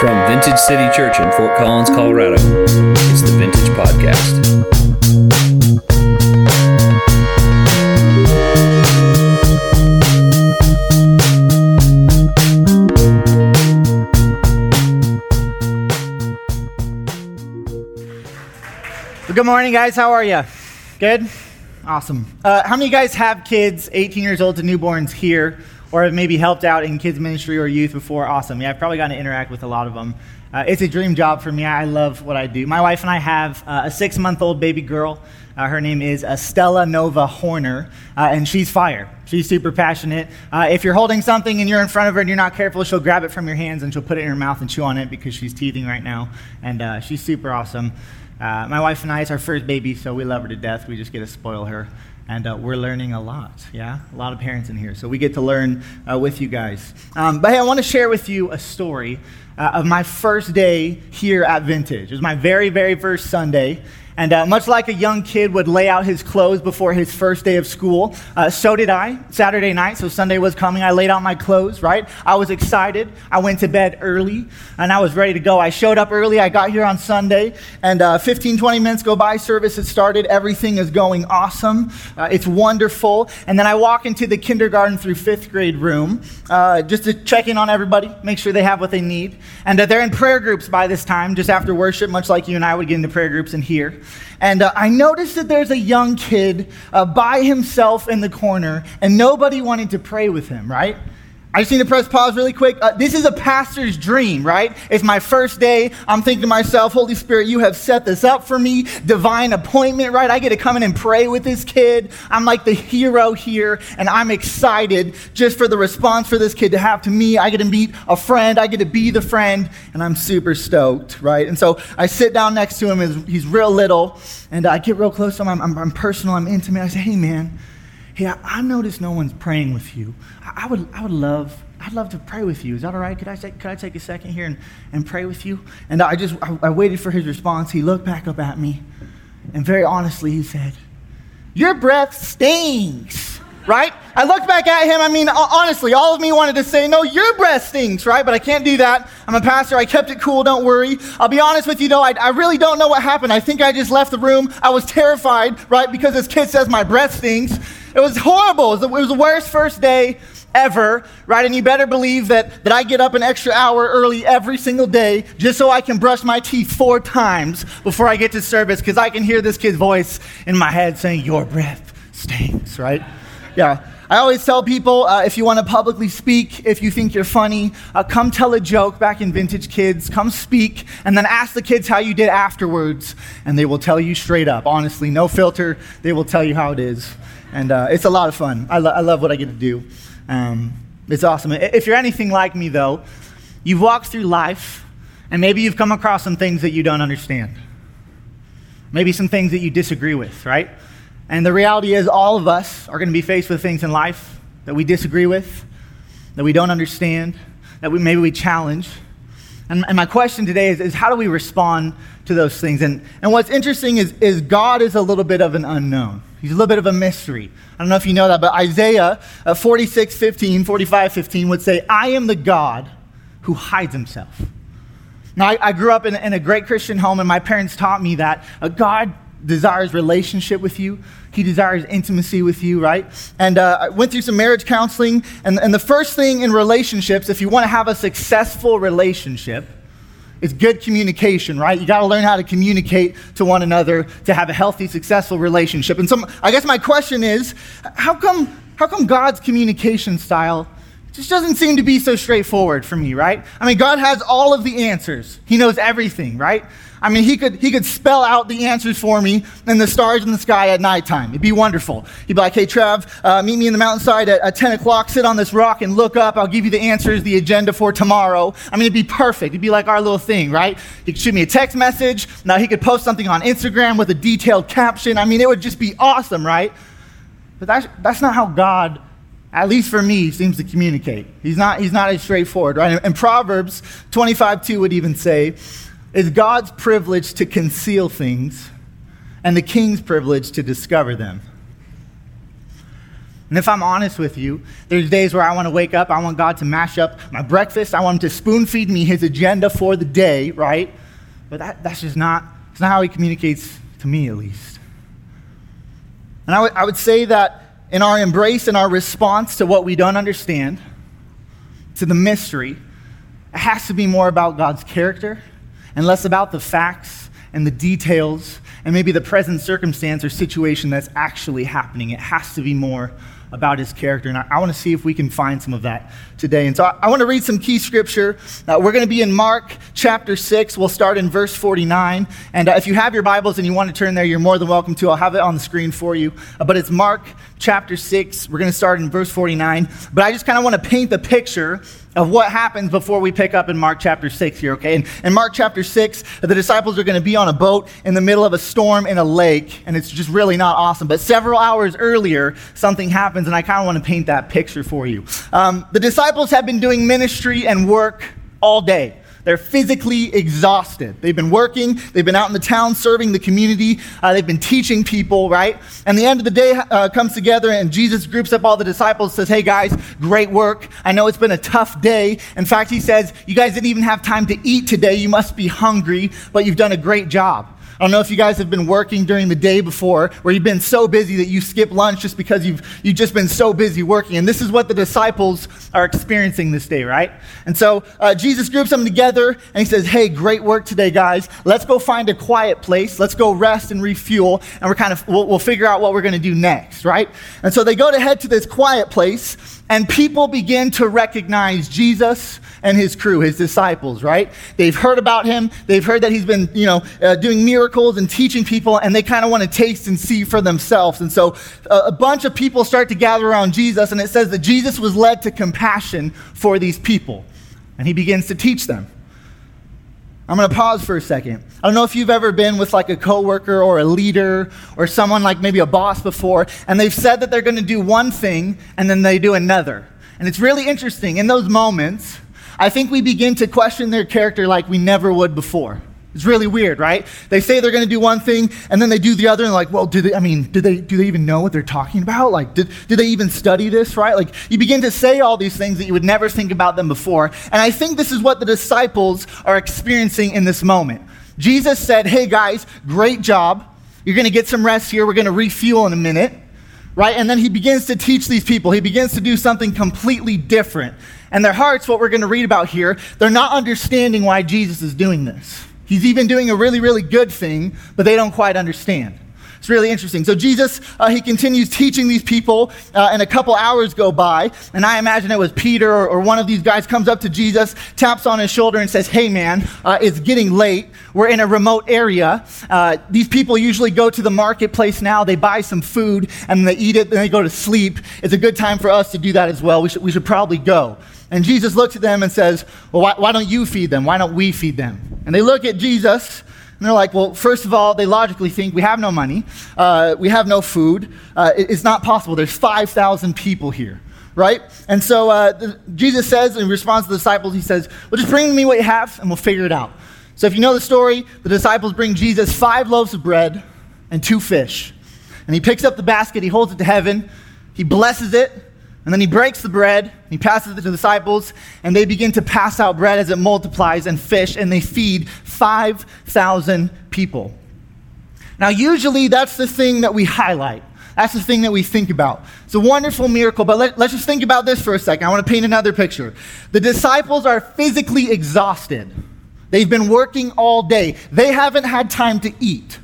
From Vintage City Church in Fort Collins, Colorado, it's the Vintage Podcast. Good morning, guys. How are you? Good? Awesome. Uh, how many of you guys have kids 18 years old to newborns here, or have maybe helped out in kids' ministry or youth before? Awesome. Yeah, I've probably gotten to interact with a lot of them. Uh, it's a dream job for me. I love what I do. My wife and I have uh, a six month old baby girl. Uh, her name is Estella Nova Horner, uh, and she's fire. She's super passionate. Uh, if you're holding something and you're in front of her and you're not careful, she'll grab it from your hands and she'll put it in her mouth and chew on it because she's teething right now. And uh, she's super awesome. My wife and I, it's our first baby, so we love her to death. We just get to spoil her. And uh, we're learning a lot, yeah? A lot of parents in here. So we get to learn uh, with you guys. Um, but hey, I want to share with you a story uh, of my first day here at Vintage. It was my very, very first Sunday. And uh, much like a young kid would lay out his clothes before his first day of school, uh, so did I. Saturday night, so Sunday was coming. I laid out my clothes, right? I was excited. I went to bed early and I was ready to go. I showed up early. I got here on Sunday, and uh, 15, 20 minutes go by. Service has started. Everything is going awesome. Uh, it's wonderful. And then I walk into the kindergarten through fifth grade room uh, just to check in on everybody, make sure they have what they need. And uh, they're in prayer groups by this time, just after worship, much like you and I would get into prayer groups in here. And uh, I noticed that there's a young kid uh, by himself in the corner, and nobody wanted to pray with him, right? I just need to press pause really quick. Uh, this is a pastor's dream, right? It's my first day. I'm thinking to myself, Holy Spirit, you have set this up for me. Divine appointment, right? I get to come in and pray with this kid. I'm like the hero here, and I'm excited just for the response for this kid to have to me. I get to meet a friend. I get to be the friend, and I'm super stoked, right? And so I sit down next to him. He's real little, and I get real close to him. I'm, I'm, I'm personal. I'm intimate. I say, Hey, man. Hey, I, noticed no one's praying with you. I, I, would, I would love, I'd love to pray with you. Is that all right? Could I, take, could I take a second here and, and pray with you? And I just, I, I waited for his response. He looked back up at me, and very honestly, he said, Your breath stinks, right? I looked back at him. I mean, honestly, all of me wanted to say, No, your breath stinks, right? But I can't do that. I'm a pastor. I kept it cool. Don't worry. I'll be honest with you, though. I, I really don't know what happened. I think I just left the room. I was terrified, right? Because this kid says my breath stinks. It was horrible. It was, the, it was the worst first day ever, right? And you better believe that, that I get up an extra hour early every single day just so I can brush my teeth four times before I get to service because I can hear this kid's voice in my head saying, Your breath stinks, right? Yeah. I always tell people uh, if you want to publicly speak, if you think you're funny, uh, come tell a joke back in Vintage Kids. Come speak, and then ask the kids how you did afterwards, and they will tell you straight up. Honestly, no filter. They will tell you how it is. And uh, it's a lot of fun. I, lo- I, love what I get to do. Um, it's awesome. If you're anything like me, though, you've walked through life, and maybe you've come across some things that you don't understand. Maybe some things that you disagree with, right? And the reality is, all of us are going to be faced with things in life that we disagree with, that we don't understand, that we, maybe we challenge. And, and my question today is, is, how do we respond to those things? And, and what's interesting is, is God is a little bit of an unknown. He's a little bit of a mystery. I don't know if you know that, but Isaiah uh, 46, 15, 45, 15 would say, I am the God who hides himself. Now, I, I grew up in, in, a great Christian home, and my parents taught me that uh, God desires relationship with you. He desires intimacy with you, right? And uh, I went through some marriage counseling, and, and the first thing in relationships, if you want to have a successful relationship, it's good communication, right? You got to learn how to communicate to one another to have a healthy, successful relationship. And so, I guess my question is, how come, how come God's communication style just doesn't seem to be so straightforward for me, right? I mean, God has all of the answers. He knows everything, right? I mean, he could, he could spell out the answers for me and the stars in the sky at nighttime. It'd be wonderful. He'd be like, hey, Trev, uh, meet me in the mountainside at, at 10 o'clock, sit on this rock and look up. I'll give you the answers, the agenda for tomorrow. I mean, it'd be perfect. It'd be like our little thing, right? He could shoot me a text message. Now he could post something on Instagram with a detailed caption. I mean, it would just be awesome, right? But that's, that's not how God at least for me, seems to communicate. He's not, he's not as straightforward, right? And Proverbs 25 2 would even say, It's God's privilege to conceal things and the king's privilege to discover them. And if I'm honest with you, there's days where I want to wake up, I want God to mash up my breakfast, I want him to spoon feed me his agenda for the day, right? But that, that's just not, it's not how he communicates to me, at least. And I—I would say that in our embrace and our response to what we don't understand, to the mystery, it has to be more about God's character and less about the facts and the details and maybe the present circumstance or situation that's actually happening. It has to be more about his character. And I, I want to see if we can find some of that today. And so I, I want to read some key scripture. Uh, we're going to be in Mark chapter 6. We'll start in verse 49. And uh, if you have your Bibles and you want to turn there, you're more than welcome to. I'll have it on the screen for you. Uh, but it's Mark chapter 6. We're going to start in verse 49. But I just kind of want to paint the picture of what happens before we pick up in Mark chapter 6 here, okay? In, in Mark chapter 6, the disciples are going to be on a boat in the middle of a storm in a lake, and it's just really not awesome. But several hours earlier, something happens, and I kind of want to paint that picture for you. Um, the disciples have been doing ministry and work all day. They're physically exhausted. They've been working, they've been out in the town serving the community, uh, they've been teaching people, right? And the end of the day uh, comes together, and Jesus groups up all the disciples, says, Hey guys, great work. I know it's been a tough day. In fact, he says, You guys didn't even have time to eat today. You must be hungry, but you've done a great job. I don't know if you guys have been working during the day before, where you've been so busy that you skip lunch just because you've, you've just been so busy working. And this is what the disciples are experiencing this day, right? And so uh, Jesus groups them together and he says, Hey, great work today, guys. Let's go find a quiet place. Let's go rest and refuel. And we're kind of, we'll, we'll figure out what we're going to do next, right? And so they go to head to this quiet place and people begin to recognize Jesus and his crew, his disciples, right? They've heard about him. They've heard that he's been, you know, uh, doing miracles and teaching people, and they kind of want to taste and see for themselves. And so uh, a bunch of people start to gather around Jesus, and it says that Jesus was led to compassion for these people, and he begins to teach them. I'm going to pause for a second. I don't know if you've ever been with like a coworker or a leader or someone like maybe a boss before, and they've said that they're going to do one thing and then they do another. And it's really interesting. In those moments, I think we begin to question their character like we never would before. It's really weird, right? They say they're going to do one thing and then they do the other and like, well, do they I mean, do they do they even know what they're talking about? Like did, did they even study this, right? Like you begin to say all these things that you would never think about them before. And I think this is what the disciples are experiencing in this moment. Jesus said, "Hey guys, great job. You're going to get some rest here. We're going to refuel in a minute." Right? And then he begins to teach these people. He begins to do something completely different. And their hearts, what we're going to read about here, they're not understanding why Jesus is doing this. He's even doing a really, really good thing, but they don't quite understand. It's really interesting. So Jesus, uh, he continues teaching these people, uh, and a couple hours go by, and I imagine it was Peter or, or, one of these guys comes up to Jesus, taps on his shoulder, and says, "Hey, man, uh, it's getting late. We're in a remote area. Uh, these people usually go to the marketplace now. They buy some food and they eat it, and they go to sleep. It's a good time for us to do that as well. We should, we should probably go." And Jesus looks at them and says, Well, why, why, don't you feed them? Why don't we feed them? And they look at Jesus and they're like, Well, first of all, they logically think we have no money, uh, we have no food. Uh, it, it's not possible. There's 5,000 people here, right? And so uh, the, Jesus says, in response to the disciples, He says, Well, just bring me what you have and we'll figure it out. So if you know the story, the disciples bring Jesus five loaves of bread and two fish. And he picks up the basket, he holds it to heaven, he blesses it and then he breaks the bread, he passes it to the disciples, and they begin to pass out bread as it multiplies and fish, and they feed 5,000 people. Now, usually that's the thing that we highlight. That's the thing that we think about. It's a wonderful miracle, but let, us just think about this for a second. I want to paint another picture. The disciples are physically exhausted. They've been working all day, they haven't had time to eat.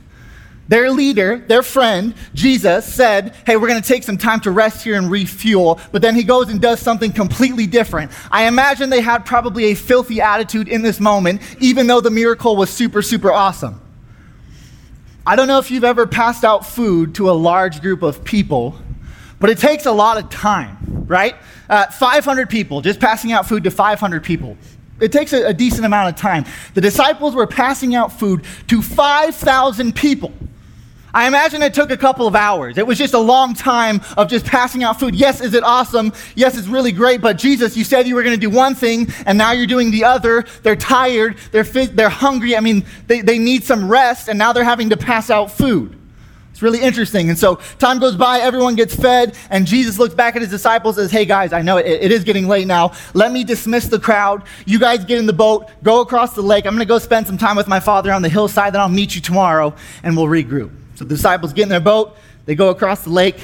Their leader, their friend, Jesus, said, Hey, we're going to take some time to rest here and refuel. But then he goes and does something completely different. I imagine they had probably a filthy attitude in this moment, even though the miracle was super, super awesome. I don't know if you've ever passed out food to a large group of people, but it takes a lot of time, right? Uh, 500 people, just passing out food to 500 people. It takes a, a decent amount of time. The disciples were passing out food to 5,000 people. I imagine it took a couple of hours. It was just a long time of just passing out food. Yes, is it awesome? Yes, it's really great. But Jesus, you said you were going to do one thing, and now you're doing the other. They're tired. They're, they're hungry. I mean, they, they need some rest, and now they're having to pass out food. It's really interesting. And so time goes by, everyone gets fed, and Jesus looks back at his disciples and says, Hey guys, I know it, it is getting late now. Let me dismiss the crowd. You guys get in the boat, go across the lake. I'm going to go spend some time with my father on the hillside, then I'll meet you tomorrow, and we'll regroup. So the disciples get in their boat, they go across the lake,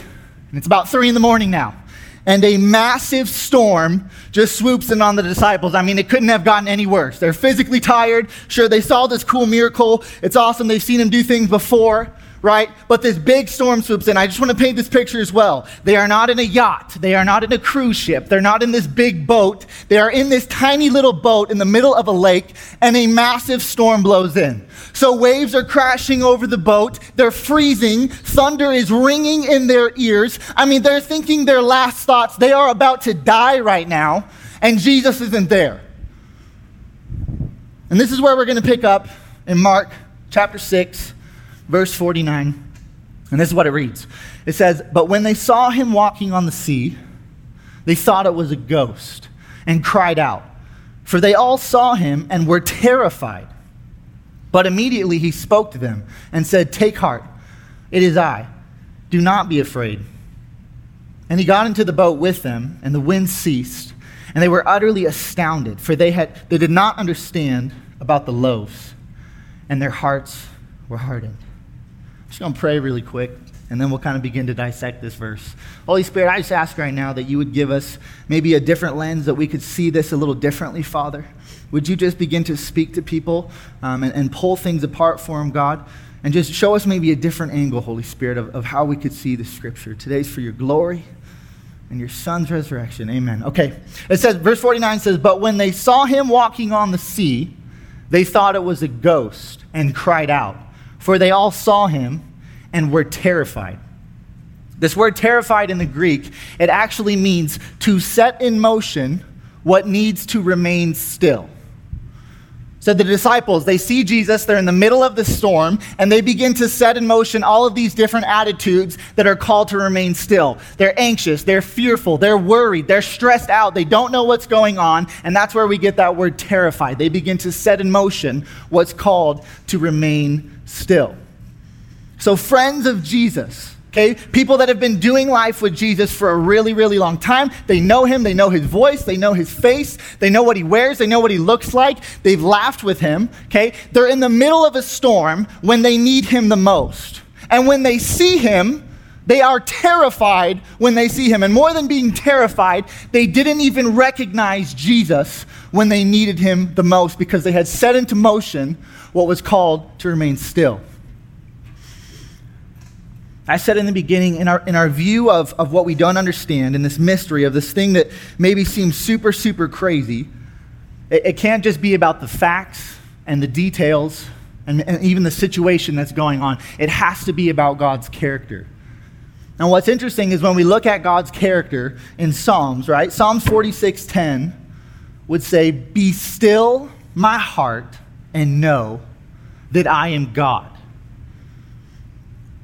and it's about three in the morning now. And a massive storm just swoops in on the disciples. I mean, it couldn't have gotten any worse. They're physically tired. Sure, they saw this cool miracle. It's awesome. They've seen him do things before right? But this big storm swoops in. I just want to paint this picture as well. They are not in a yacht. They are not in a cruise ship. They're not in this big boat. They are in this tiny little boat in the middle of a lake, and a massive storm blows in. So waves are crashing over the boat. They're freezing. Thunder is ringing in their ears. I mean, they're thinking their last thoughts. They are about to die right now, and Jesus isn't there. And this is where we're going to pick up in Mark chapter 6 verse 49. And this is what it reads it says, But when they saw him walking on the sea, they thought it was a ghost and cried out. For they all saw him and were terrified. But immediately he spoke to them and said, Take heart, it is I. Do not be afraid. And he got into the boat with them, and the wind ceased, and they were utterly astounded, for they, had, they did not understand about the loaves, and their hearts were hardened just going to pray really quick, and then we'll kind of begin to dissect this verse. Holy Spirit, I just ask right now that you would give us maybe a different lens, that we could see this a little differently, Father. Would you just begin to speak to people um, and, and, pull things apart for them, God? And just show us maybe a different angle, Holy Spirit, of, of how we could see the scripture. Today's for your glory and your son's resurrection. Amen. Okay. It says, verse 49 says, But when they saw him walking on the sea, they thought it was a ghost and cried out for they all saw him and were terrified. This word terrified in the Greek, it actually means to set in motion what needs to remain still. So the disciples, they see Jesus, they're in the middle of the storm, and they begin to set in motion all of these different attitudes that are called to remain still. They're anxious, they're fearful, they're worried, they're stressed out, they don't know what's going on, and that's where we get that word terrified. They begin to set in motion what's called to remain still. So, friends of Jesus, okay, people that have been doing life with Jesus for a really, really long time, they know him, they know his voice, they know his face, they know what he wears, they know what he looks like, they've laughed with him, okay? They're in the middle of a storm when they need him the most. And when they see him, they are terrified when they see him. And more than being terrified, they didn't even recognize Jesus when they needed him the most because they had set into motion what was called to remain still. I said in the beginning, in our, in our view of, of what we don't understand, in this mystery of this thing that maybe seems super, super crazy, it, it can't just be about the facts and the details and, and even the situation that's going on. It has to be about God's character. And what's interesting is when we look at God's character in Psalms, right? Psalms 46:10 would say, "Be still my heart and know that I am God.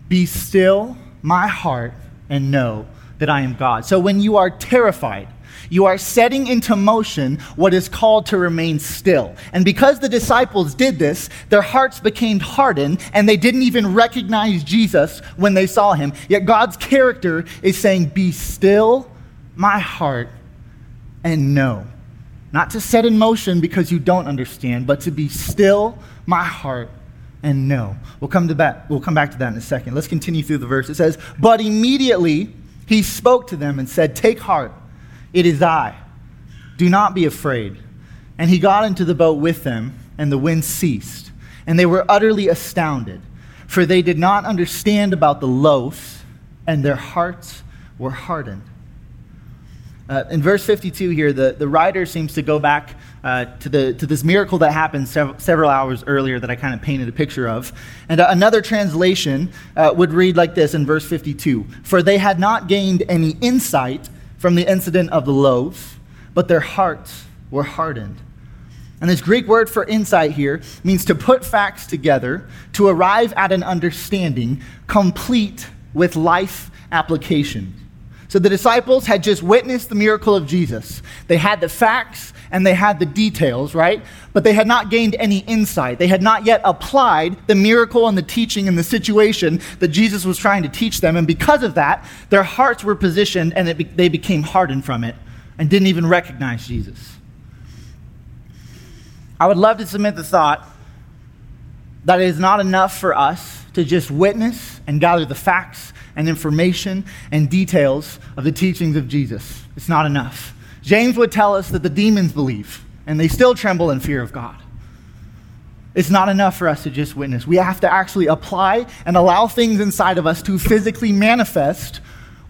Be still my heart and know that I am God." So when you are terrified, you are setting into motion what is called to remain still. And because the disciples did this, their hearts became hardened and they didn't even recognize Jesus when they saw him. Yet God's character is saying, Be still my heart and know. Not to set in motion because you don't understand, but to be still my heart and know. We'll come to that. We'll come back to that in a second. Let's continue through the verse. It says, "But immediately he spoke to them and said, "Take heart, it is I. Do not be afraid." And he got into the boat with them, and the wind ceased, and they were utterly astounded, for they did not understand about the loaf, and their hearts were hardened. Uh, in verse 52 here, the, the writer seems to go back uh, to, the, to this miracle that happened sev- several hours earlier that I kind of painted a picture of. And uh, another translation uh, would read like this in verse 52 For they had not gained any insight from the incident of the loaves, but their hearts were hardened. And this Greek word for insight here means to put facts together, to arrive at an understanding complete with life application. So the disciples had just witnessed the miracle of Jesus. They had the facts and they had the details, right? But they had not gained any insight. They had not yet applied the miracle and the teaching and the situation that Jesus was trying to teach them. And because of that, their hearts were positioned and be- they became hardened from it and didn't even recognize Jesus. I would love to submit the thought that it is not enough for us to just witness and gather the facts and information and details of the teachings of Jesus. It's not enough. James would tell us that the demons believe and they still tremble in fear of God. It's not enough for us to just witness. We have to actually apply and allow things inside of us to physically manifest,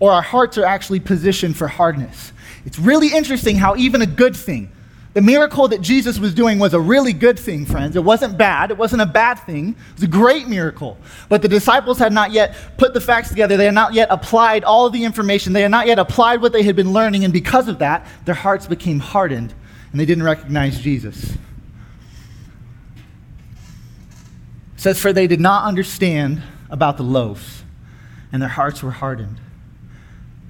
or our hearts are actually positioned for hardness. It's really interesting how even a good thing, the miracle that Jesus was doing was a really good thing, friends. It wasn't bad. It wasn't a bad thing. It was a great miracle. But the disciples had not yet put the facts together. They had not yet applied all the information. They had not yet applied what they had been learning. And because of that, their hearts became hardened and they didn't recognize Jesus. It says, For they did not understand about the loaves, and their hearts were hardened.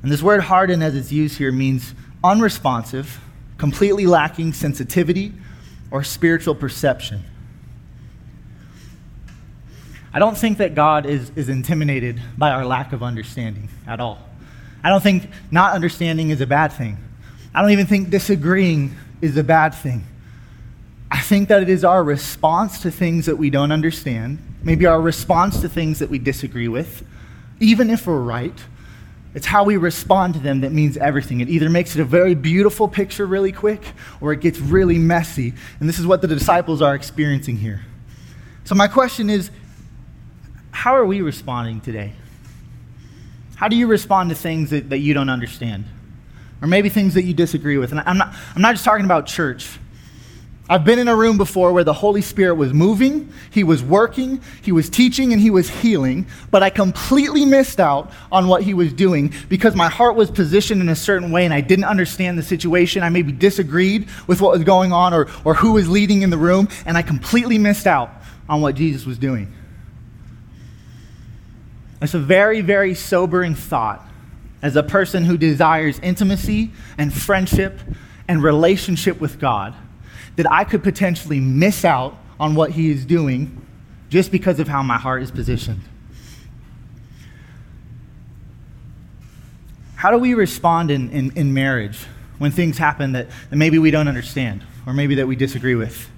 And this word hardened, as it's used here, means unresponsive completely lacking sensitivity or spiritual perception. I don't think that God is, is intimidated by our lack of understanding at all. I don't think not understanding is a bad thing. I don't even think disagreeing is a bad thing. I think that it is our response to things that we don't understand, maybe our response to things that we disagree with, even if we're right, it's how we respond to them that means everything. It either makes it a very beautiful picture really quick or it gets really messy. And this is what the disciples are experiencing here. So, my question is how are we responding today? How do you respond to things that, that you don't understand? Or maybe things that you disagree with? And I'm not, I'm not just talking about church. I've been in a room before where the Holy Spirit was moving, He was working, He was teaching, and He was healing, but I completely missed out on what He was doing because my heart was positioned in a certain way and I didn't understand the situation. I maybe disagreed with what was going on or, or who was leading in the room, and I completely missed out on what Jesus was doing. It's a very, very sobering thought as a person who desires intimacy and friendship and relationship with God that I could potentially miss out on what He is doing just because of how my heart is positioned. How do we respond in, in, in marriage when things happen that, that maybe we don't understand or maybe that we disagree with?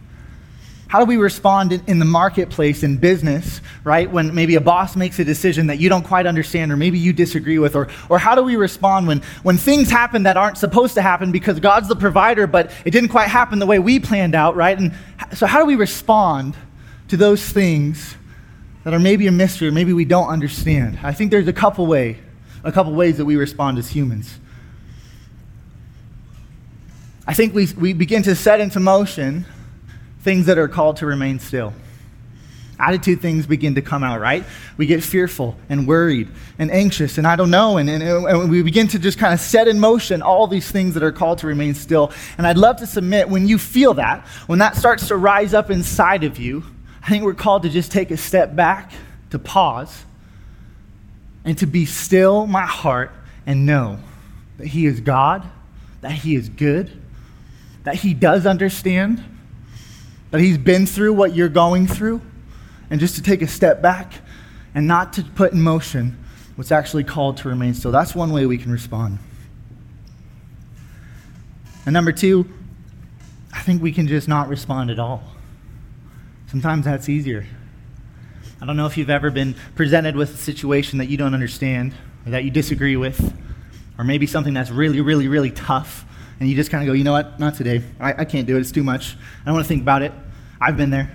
How do we respond in, in, the marketplace, in business, right? When maybe a boss makes a decision that you don't quite understand or maybe you disagree with? Or, or how do we respond when, when things happen that aren't supposed to happen because God's the provider, but it didn't quite happen the way we planned out, right? And so, how do we respond to those things that are maybe a mystery or maybe we don't understand? I think there's a couple way, a couple ways that we respond as humans. I think we, we begin to set into motion things that are called to remain still. Attitude things begin to come out, right? We get fearful and worried and anxious and I don't know. And, and, and we begin to just kind of set in motion all these things that are called to remain still. And I'd love to submit when you feel that, when that starts to rise up inside of you, I think we're called to just take a step back, to pause, and to be still my heart and know that He is God, that He is good, that He does understand that he's been through what you're going through, and just to take a step back and not to put in motion what's actually called to remain still. That's one way we can respond. And number two, I think we can just not respond at all. Sometimes that's easier. I don't know if you've ever been presented with a situation that you don't understand or that you disagree with, or maybe something that's really, really, really tough and you just kind of go, you know what, not today. I, I can't do it. It's too much. I don't want to think about it. I've been there.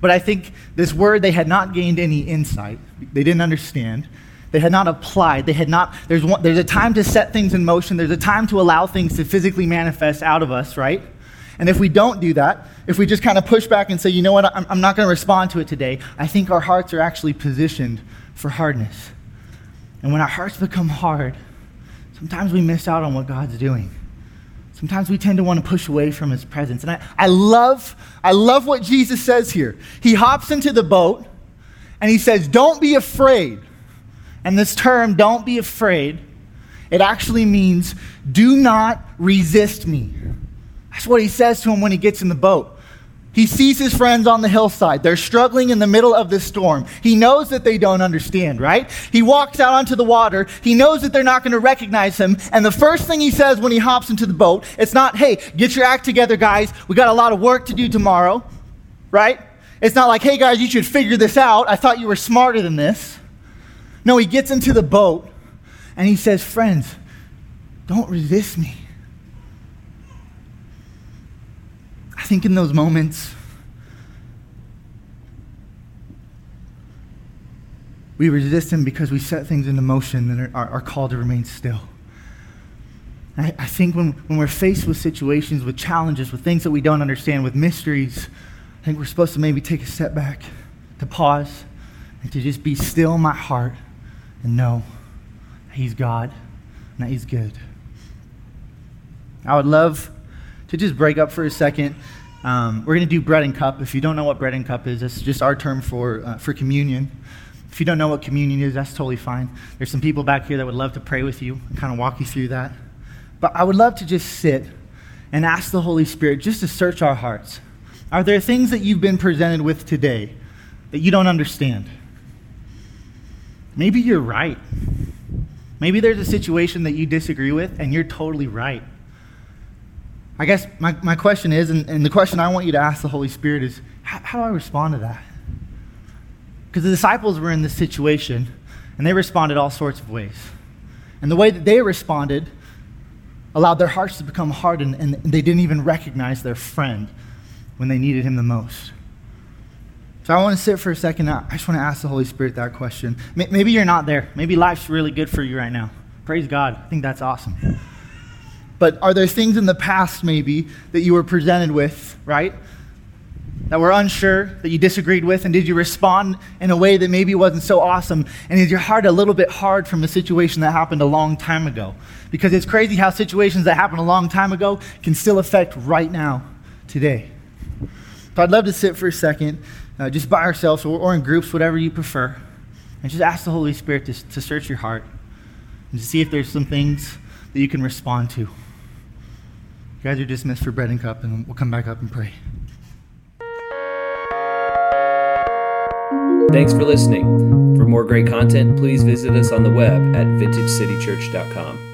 But I think this word, they had not gained any insight. They didn't understand. They had not applied. They had not, there's, one, there's a time to set things in motion. There's a time to allow things to physically manifest out of us, right? And if we don't do that, if we just kind of push back and say, you know what, I'm, I'm not going to respond to it today, I think our hearts are actually positioned for hardness. And when our hearts become hard, sometimes we miss out on what God's doing. Sometimes we tend to want to push away from his presence. And I, I, love, I love what Jesus says here. He hops into the boat and he says, Don't be afraid. And this term, don't be afraid, It actually means, do not resist me. That's what he says to him when he gets in the boat. He sees his friends on the hillside. They're struggling in the middle of this storm. He knows that they don't understand, right? He walks out onto the water. He knows that they're not going to recognize him. And the first thing he says when he hops into the boat, it's not, hey, get your act together, guys. We got a lot of work to do tomorrow, right? It's not like, hey, guys, you should figure this out. I thought you were smarter than this. No, he gets into the boat and he says, friends, don't resist me. I think in those moments, we resist Him because we set things into motion that are, are called to remain still. I, I think when, when we're faced with situations, with challenges, with things that we don't understand, with mysteries, I think we're supposed to maybe take a step back, to pause, and to just be still in my heart and know He's God and that He's good. I would love to just break up for a second. Um, we're going to do bread and cup. If you don't know what bread and cup is, it's just our term for, uh, for communion. If you don't know what communion is, that's totally fine. There's some people back here that would love to pray with you and kind of walk you through that. But I would love to just sit and ask the Holy Spirit just to search our hearts. Are there things that you've been presented with today that you don't understand? Maybe you're right. Maybe there's a situation that you disagree with and you're totally right. I guess my, my question is, and, and the question I want you to ask the Holy Spirit is, how, how do I respond to that? Because the disciples were in this situation, and they responded all sorts of ways. And the way that they responded allowed their hearts to become hardened, and they didn't even recognize their friend when they needed him the most. So I want to sit for a second. I just want to ask the Holy Spirit that question. Maybe you're not there. Maybe life's really good for you right now. Praise God. I think that's awesome. But are there things in the past, maybe, that you were presented with, right? That were unsure, that you disagreed with, and did you respond in a way that maybe wasn't so awesome? And is your heart a little bit hard from a situation that happened a long time ago? Because it's crazy how situations that happened a long time ago can still affect right now, today. So I'd love to sit for a second, uh, just by ourselves or, or in groups, whatever you prefer, and just ask the Holy Spirit to, to search your heart and to see if there's some things that you can respond to. Guys are dismissed for bread and cup, and we'll come back up and pray. Thanks for listening. For more great content, please visit us on the web at vintagecitychurch.com.